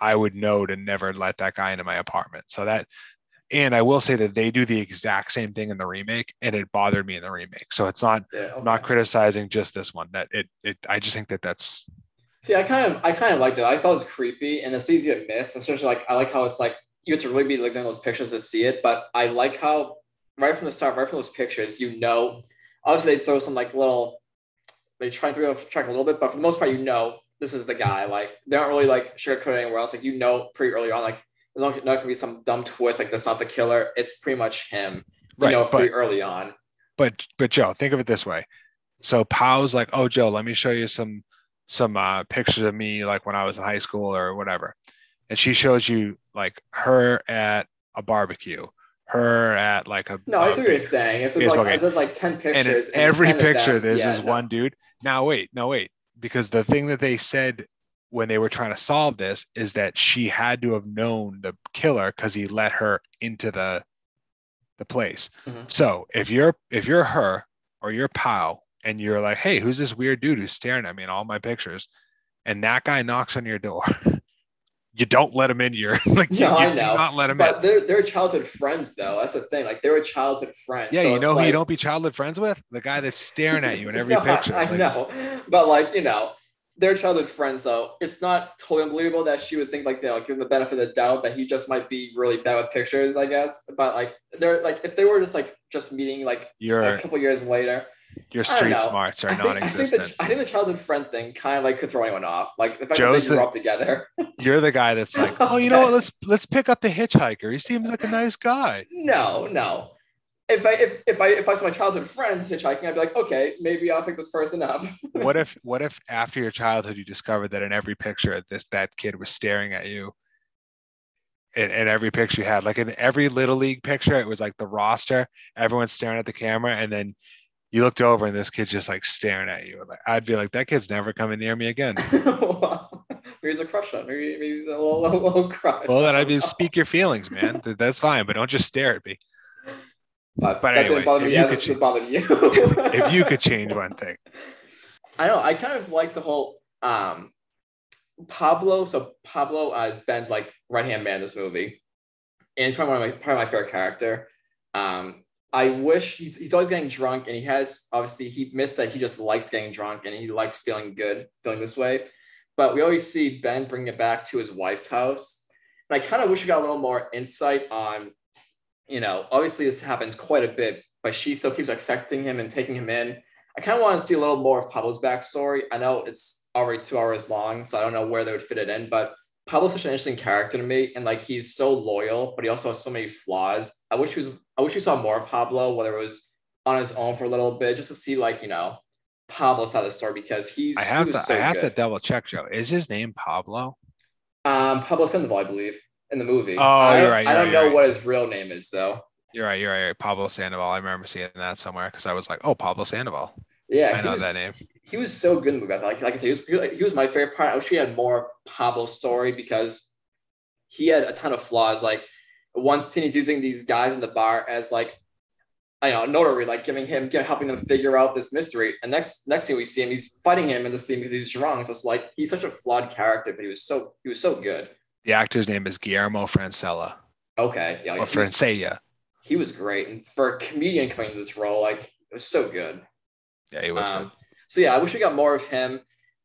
i would know to never let that guy into my apartment so that and I will say that they do the exact same thing in the remake, and it bothered me in the remake. So it's not Yeah, I'm not criticizing just this one. That it it I just think that that's See, I kind of, I kind of liked it. I thought it was creepy, and it's easy to miss. Especially like, I like how it's like you have to really be looking at those pictures to see it. But I like how right from the start, right from those pictures, you know, obviously they throw some like little, they try and throw off track a little bit, but for the most part, you know, this is the guy. Like they aren't really like sugarcoated anywhere else. Like you know, pretty early on, like there's not, not gonna be some dumb twist like that's not the killer. It's pretty much him. You right. know, but pretty early on. but but Joe, think of it this way. So Pow's like, oh Joe, let me show you some some uh, pictures of me like when I was in high school or whatever, and she shows you like her at a barbecue, her at like a No, I see what you're saying. If there's like if there's like ten and pictures, in every picture them- there's yeah, this no. one dude. Now wait, no wait, because the thing that they said when they were trying to solve this is that she had to have known the killer because he let her into the the place. Mhm. So if you're if you're her or your pal and you're like, hey, who's this weird dude who's staring at me in all my pictures, and that guy knocks on your door, [laughs] you don't let him in your [laughs] like you, No, you I do know, not let him But in. they're they're childhood friends though. That's the thing. Like they were childhood friends. Yeah, so you know who like, you don't be childhood friends with? The guy that's staring at you in [laughs] every No, picture. I, Like, know, but like you know, they're childhood friends, so it's not totally unbelievable that she would think like you know, give him the benefit of the doubt that he just might be really bad with pictures, I guess. But like they're like if they were just like just meeting like Your a couple years later, your street smarts are I think, I think, non-existent. the, I think the childhood friend thing kind of like could throw anyone off. Like the fact Joe's that they grew the- up together. [laughs] You're the guy that's like, oh, oh you know what? Let's let's pick up the hitchhiker. He seems like a nice guy. No, no. If I if, if I if I saw my childhood friends hitchhiking, I'd be like, okay, maybe I'll pick this person up. [laughs] What if what if after your childhood you discovered that in every picture this that kid was staring at you? In, in every picture you had, like in every little league picture, it was like the roster, everyone's staring at the camera, and then you looked over and this kid's just like staring at you. Like I'd be like, that kid's never coming near me again. [laughs] Well, maybe he's a crush on. Maybe maybe he's a little, [laughs] little, little crush. Well, then I'd be speak your feelings, man. That's fine, but don't just stare at me. But, but that anyway, if me you could it should ch- bother you. [laughs] If you could change one thing, I know. I kind of like the whole um Pablo. So Pablo uh, is Ben's like right hand man in this movie, and he's probably one of my probably my favorite character. Um, I wish he's he's always getting drunk, and he has obviously he missed that he just likes getting drunk and he likes feeling good, feeling this way. But we always see Ben bring it back to his wife's house, and I kind of wish we got a little more insight on, you know, obviously this happens quite a bit, but she still keeps accepting him and taking him in. I kind of want to see a little more of Pablo's backstory. I know it's already two hours long, so I don't know where they would fit it in, but Pablo's such an interesting character to me, and like he's so loyal, but he also has so many flaws. I wish he was. I wish we saw more of Pablo, whether it was on his own for a little bit, just to see like you know Pablo's side of the story because he's I he have was to so I have to double check, Joe. Is his name Pablo? Um, Pablo Sandoval, I believe, in the movie. Oh, I you're right, I you're don't right, know right. what his real name is though. You're right. You're right. Pablo Sandoval. I remember seeing that somewhere because I was like, oh, Pablo Sandoval. Yeah, I know was, that name. He was so good in the movie. Like, like I said, he was, he was- my favorite part. I wish we had more Pablo story because he had a ton of flaws. Like one scene, he's using these guys in the bar as like, I know, notary, like giving him, get, helping them figure out this mystery. And next, next scene we see him, he's fighting him in the scene because he's drunk. So it's like he's such a flawed character, but he was so he was so good. The actor's name is Guillermo Francella Okay, yeah, or like, he, Francella. he was great, and for a comedian coming into this role, like it was so good. Yeah, he was Um, good. So yeah, I wish we got more of him.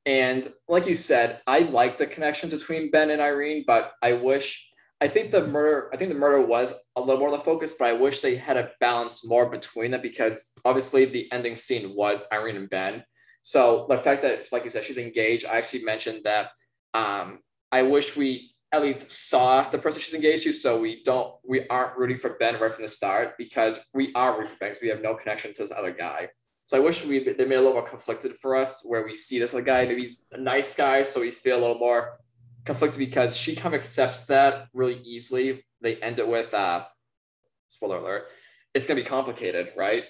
And like you said, I like the connection between Ben and Irene, but I wish I think the murder I think the murder was a little more of the focus, but I wish they had a balance more between them because obviously the ending scene was Irene and Ben. So the fact that, like you said, she's engaged, I actually mentioned that um, I wish we at least saw the person she's engaged to, so we don't we aren't rooting for Ben right from the start because we are rooting for Ben because we have no connection to this other guy. So I wish we they made a little more conflicted for us, where we see this other guy, maybe he's a nice guy, so we feel a little more conflicted because she kind of accepts that really easily. They end it with uh spoiler alert, it's gonna be complicated, right?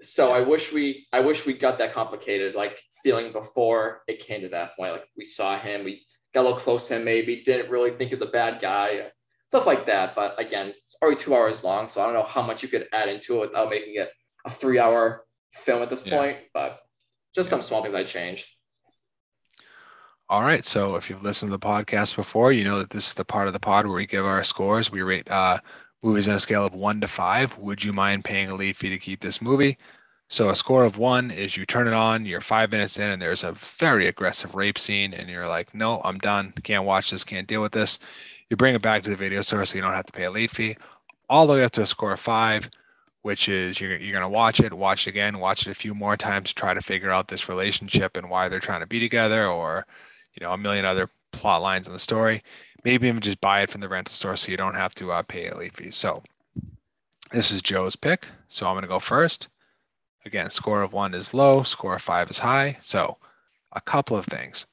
So I wish we I wish we got that complicated, like feeling before it came to that point. Like we saw him, we got a little close to him, maybe didn't really think he was a bad guy, stuff like that. But again, it's already two hours long, so I don't know how much you could add into it without making it a three hour film at this Yeah. point. But just some small things I changed. All right. So if you've listened to the podcast before, you know that this is the part of the pod where we give our scores. We rate uh, movies on a scale of one to five. Would you mind paying a lead fee to keep this movie? So a score of one is you turn it on, you're five minutes in, and there's a very aggressive rape scene, and you're like, no, I'm done. Can't watch this. Can't deal with this. You bring it back to the video store so you don't have to pay a lead fee. All the way up to a score of five, which is you're, you're going to watch it, watch it again, watch it a few more times, try to figure out this relationship and why they're trying to be together or you know a million other plot lines in the story. Maybe even just buy it from the rental store so you don't have to uh, pay a late fee. So this is joe's pick. So i'm going to go first. Again score of one is low score of five is high. So a couple of things.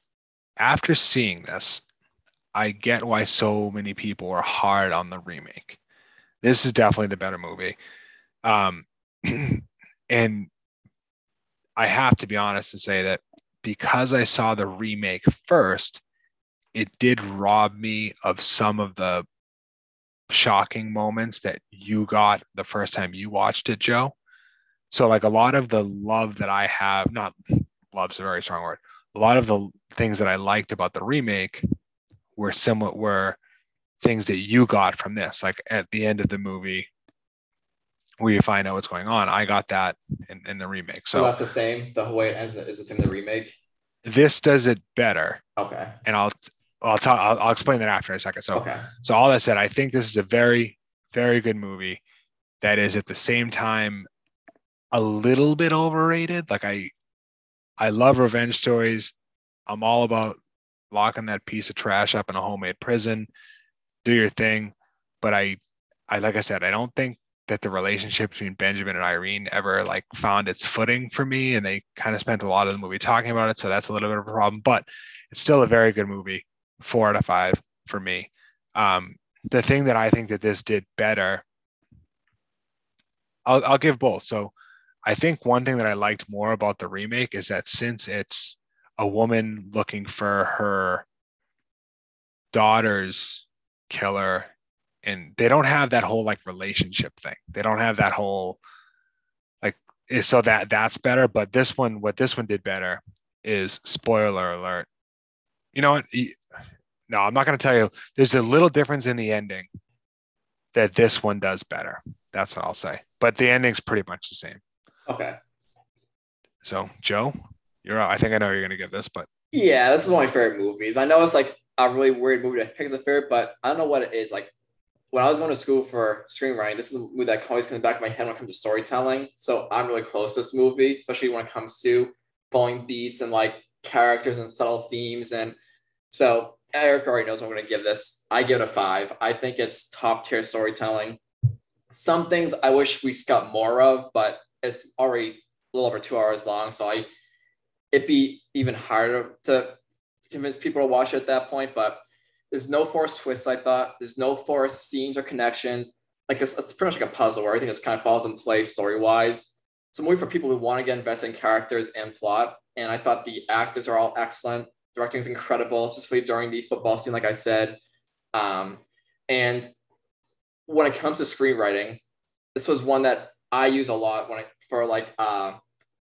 After seeing this i get why so many people are hard on the remake. This is definitely the better movie. Um, [clears throat] and I have to be honest and say that because I saw the remake first, it did rob me of some of the shocking moments that you got the first time you watched it, Joe. So, like a lot of the love that I have, not love's a very strong word, a lot of the things that I liked about the remake were similar, were things that you got from this. Like at the end of the movie, where you find out what's going on, I got that in, in the remake. So, So that's the same. The way it ends is the same in the remake. this does it better. Okay. And I'll, I'll tell, I'll, I'll explain that after in a second. So, Okay. So all that said, I think this is a very, very good movie that is at the same time a little bit overrated. Like I I love revenge stories. I'm all about locking that piece of trash up in a homemade prison. Do your thing. But I I like I said, I don't think that the relationship between Benjamin and Irene ever like found its footing for me. And they kind of spent a lot of the movie talking about it. So that's a little bit of a problem. But it's still a very good movie. Four out of five for me. Um, the thing that I think that this did better, I'll, I'll give both. So I think one thing that I liked more about the remake is that since it's a woman looking for her daughter's killer, and they don't have that whole like relationship thing. They don't have that whole like eh, so that that's better. But this one, what this one did better is spoiler alert. You know what? No, I'm not going to tell you. There's a little difference in the ending that this one does better. That's what I'll say. But the ending's pretty much the same. Okay. So, Joe, you're. I think I know you're going to give this, but Yeah, this is one of my favorite movies. I know it's like a really weird movie to pick as a favorite, but I don't know what it is. Like when I was going to school for screenwriting, this is a movie that always comes back in my head when it comes to storytelling. So I'm really close to this movie, especially when it comes to following beats and like characters and subtle themes. And so Eric already knows I'm going to give this. I give it a five. I think it's top tier storytelling. Some things I wish we got more of, but it's already a little over two hours long. So I it'd be even harder to convince people to watch it at that point. But there's no forced twists, I thought. There's no forced scenes or connections. Like it's, it's pretty much like a puzzle where everything just kind of falls in place story wise. It's a movie for people who want to get invested in characters and plot. And I thought the actors are all excellent. Directing is incredible, especially during the football scene, like I said. Um, and when it comes to screenwriting, this was one that I use a lot when I for like uh,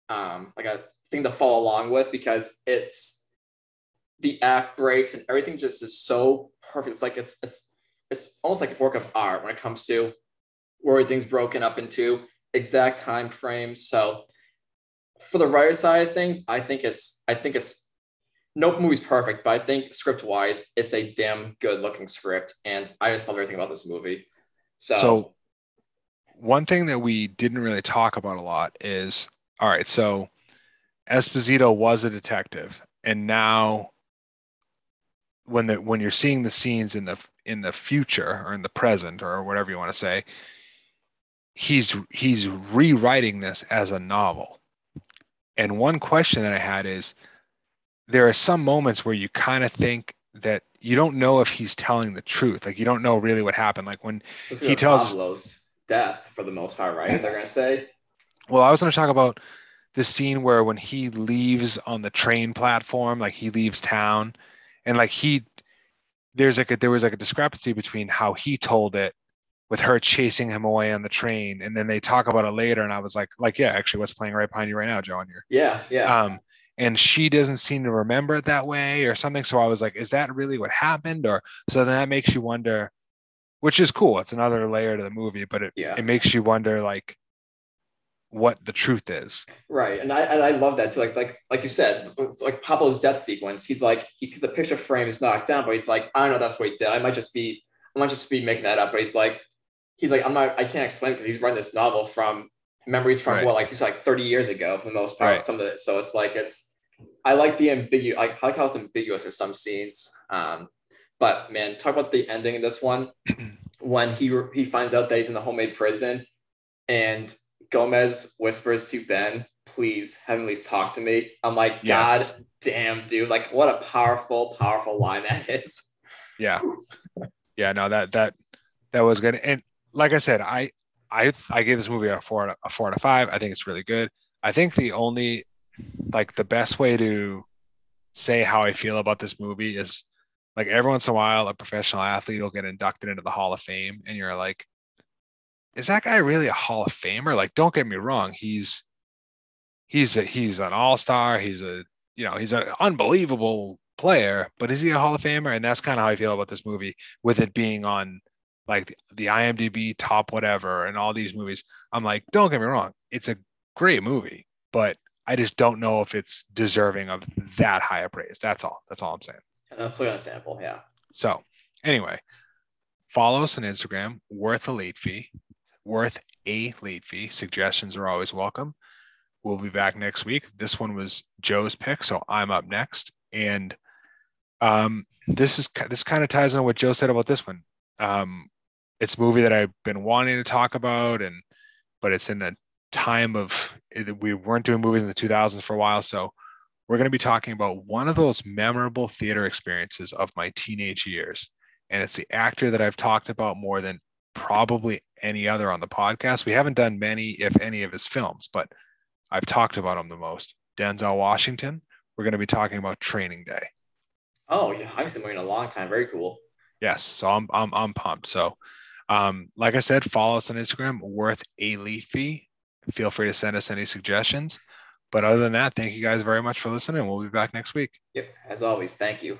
um, like a thing to follow along with because it's the act breaks and everything just is so perfect. It's like it's it's it's almost like a work of art when it comes to where everything's broken up into exact time frames. So for the writer side of things, I think it's I think it's no movie's perfect, but I think script wise, it's a damn good looking script, and I just love everything about this movie. So, so one thing that we didn't really talk about a lot is all right. So Esposito was a detective, and now when the when you're seeing the scenes in the in the future or in the present or whatever you want to say, he's he's rewriting this as a novel. And one question that I had is there are some moments where you kind of think that you don't know if he's telling the truth. Like you don't know really what happened. Like when he tells- Pablo's death for the most part, right? They're gonna say, Well, I was going to talk about the scene where when he leaves on the train platform, like he leaves town, and like he, there's like a there was like a discrepancy between how he told it, with her chasing him away on the train, and then they talk about it later, and I was like, like yeah, actually, what's playing right behind you right now, Joe, on your, yeah, yeah, um, and she doesn't seem to remember it that way or something. So I was like, is that really what happened? Or so then that makes you wonder, which is cool. It's another layer to the movie, but it yeah, it makes you wonder like what the truth is. right. And I and I love that too. Like like like you said, like Pablo's death sequence. He's like he sees a picture frame, he's knocked down, but he's like, I don't know, that's what he did. I might just be, I might just be making that up. But he's like, he's like, I'm not, I can't explain because he's writing this novel from memories from Right. what like he's like 30 years ago for the most part. Right. Some of it. So it's like it's I like the ambiguous I like how it's ambiguous in some scenes. Um, but man, talk about the ending of this one [clears throat] when he he finds out that he's in the homemade prison and Gomez whispers to Ben, please have him at least talk to me. I'm like, Yes. God damn, dude. Like what a powerful, powerful line that is. [laughs] Yeah. Yeah, no, that that that was good. And like I said, I I I gave this movie a four a four out of five. I think it's really good. I think the only like the best way to say how I feel about this movie is like every once in a while a professional athlete will get inducted into the Hall of Fame and you're like, is that guy really a Hall of Famer? Like, don't get me wrong, he's he's a, he's an all-star, he's a you know, he's an unbelievable player, but is he a Hall of Famer? And that's kind of how I feel about this movie, with it being on like the IMDb top whatever and all these movies. I'm like, don't get me wrong, it's a great movie, but I just don't know if it's deserving of that high a praise. That's all. That's all I'm saying. That's an example. Yeah. So anyway, follow us on Instagram, worth a late fee, worth a late fee. Suggestions are always welcome. We'll be back next week. This one was Joe's pick, so I'm up next. And um, this is this kind of ties into what Joe said about this one. Um, it's a movie that I've been wanting to talk about, and but it's in a time of we weren't doing movies in the 2000s for a while, so we're going to be talking about one of those memorable theater experiences of my teenage years, and it's the actor that I've talked about more than probably any other on the podcast. We haven't done many, if any, of his films, but I've talked about him the most. Denzel Washington. We're going to be talking about Training Day. Oh, yeah, I haven't seen him in a long time. Very cool. Yes, so I'm I'm I'm pumped. So, um, like I said, follow us on Instagram. Worth a late fee. Feel free to send us any suggestions. But other than that, thank you guys very much for listening. We'll be back next week. Yep. As always, thank you.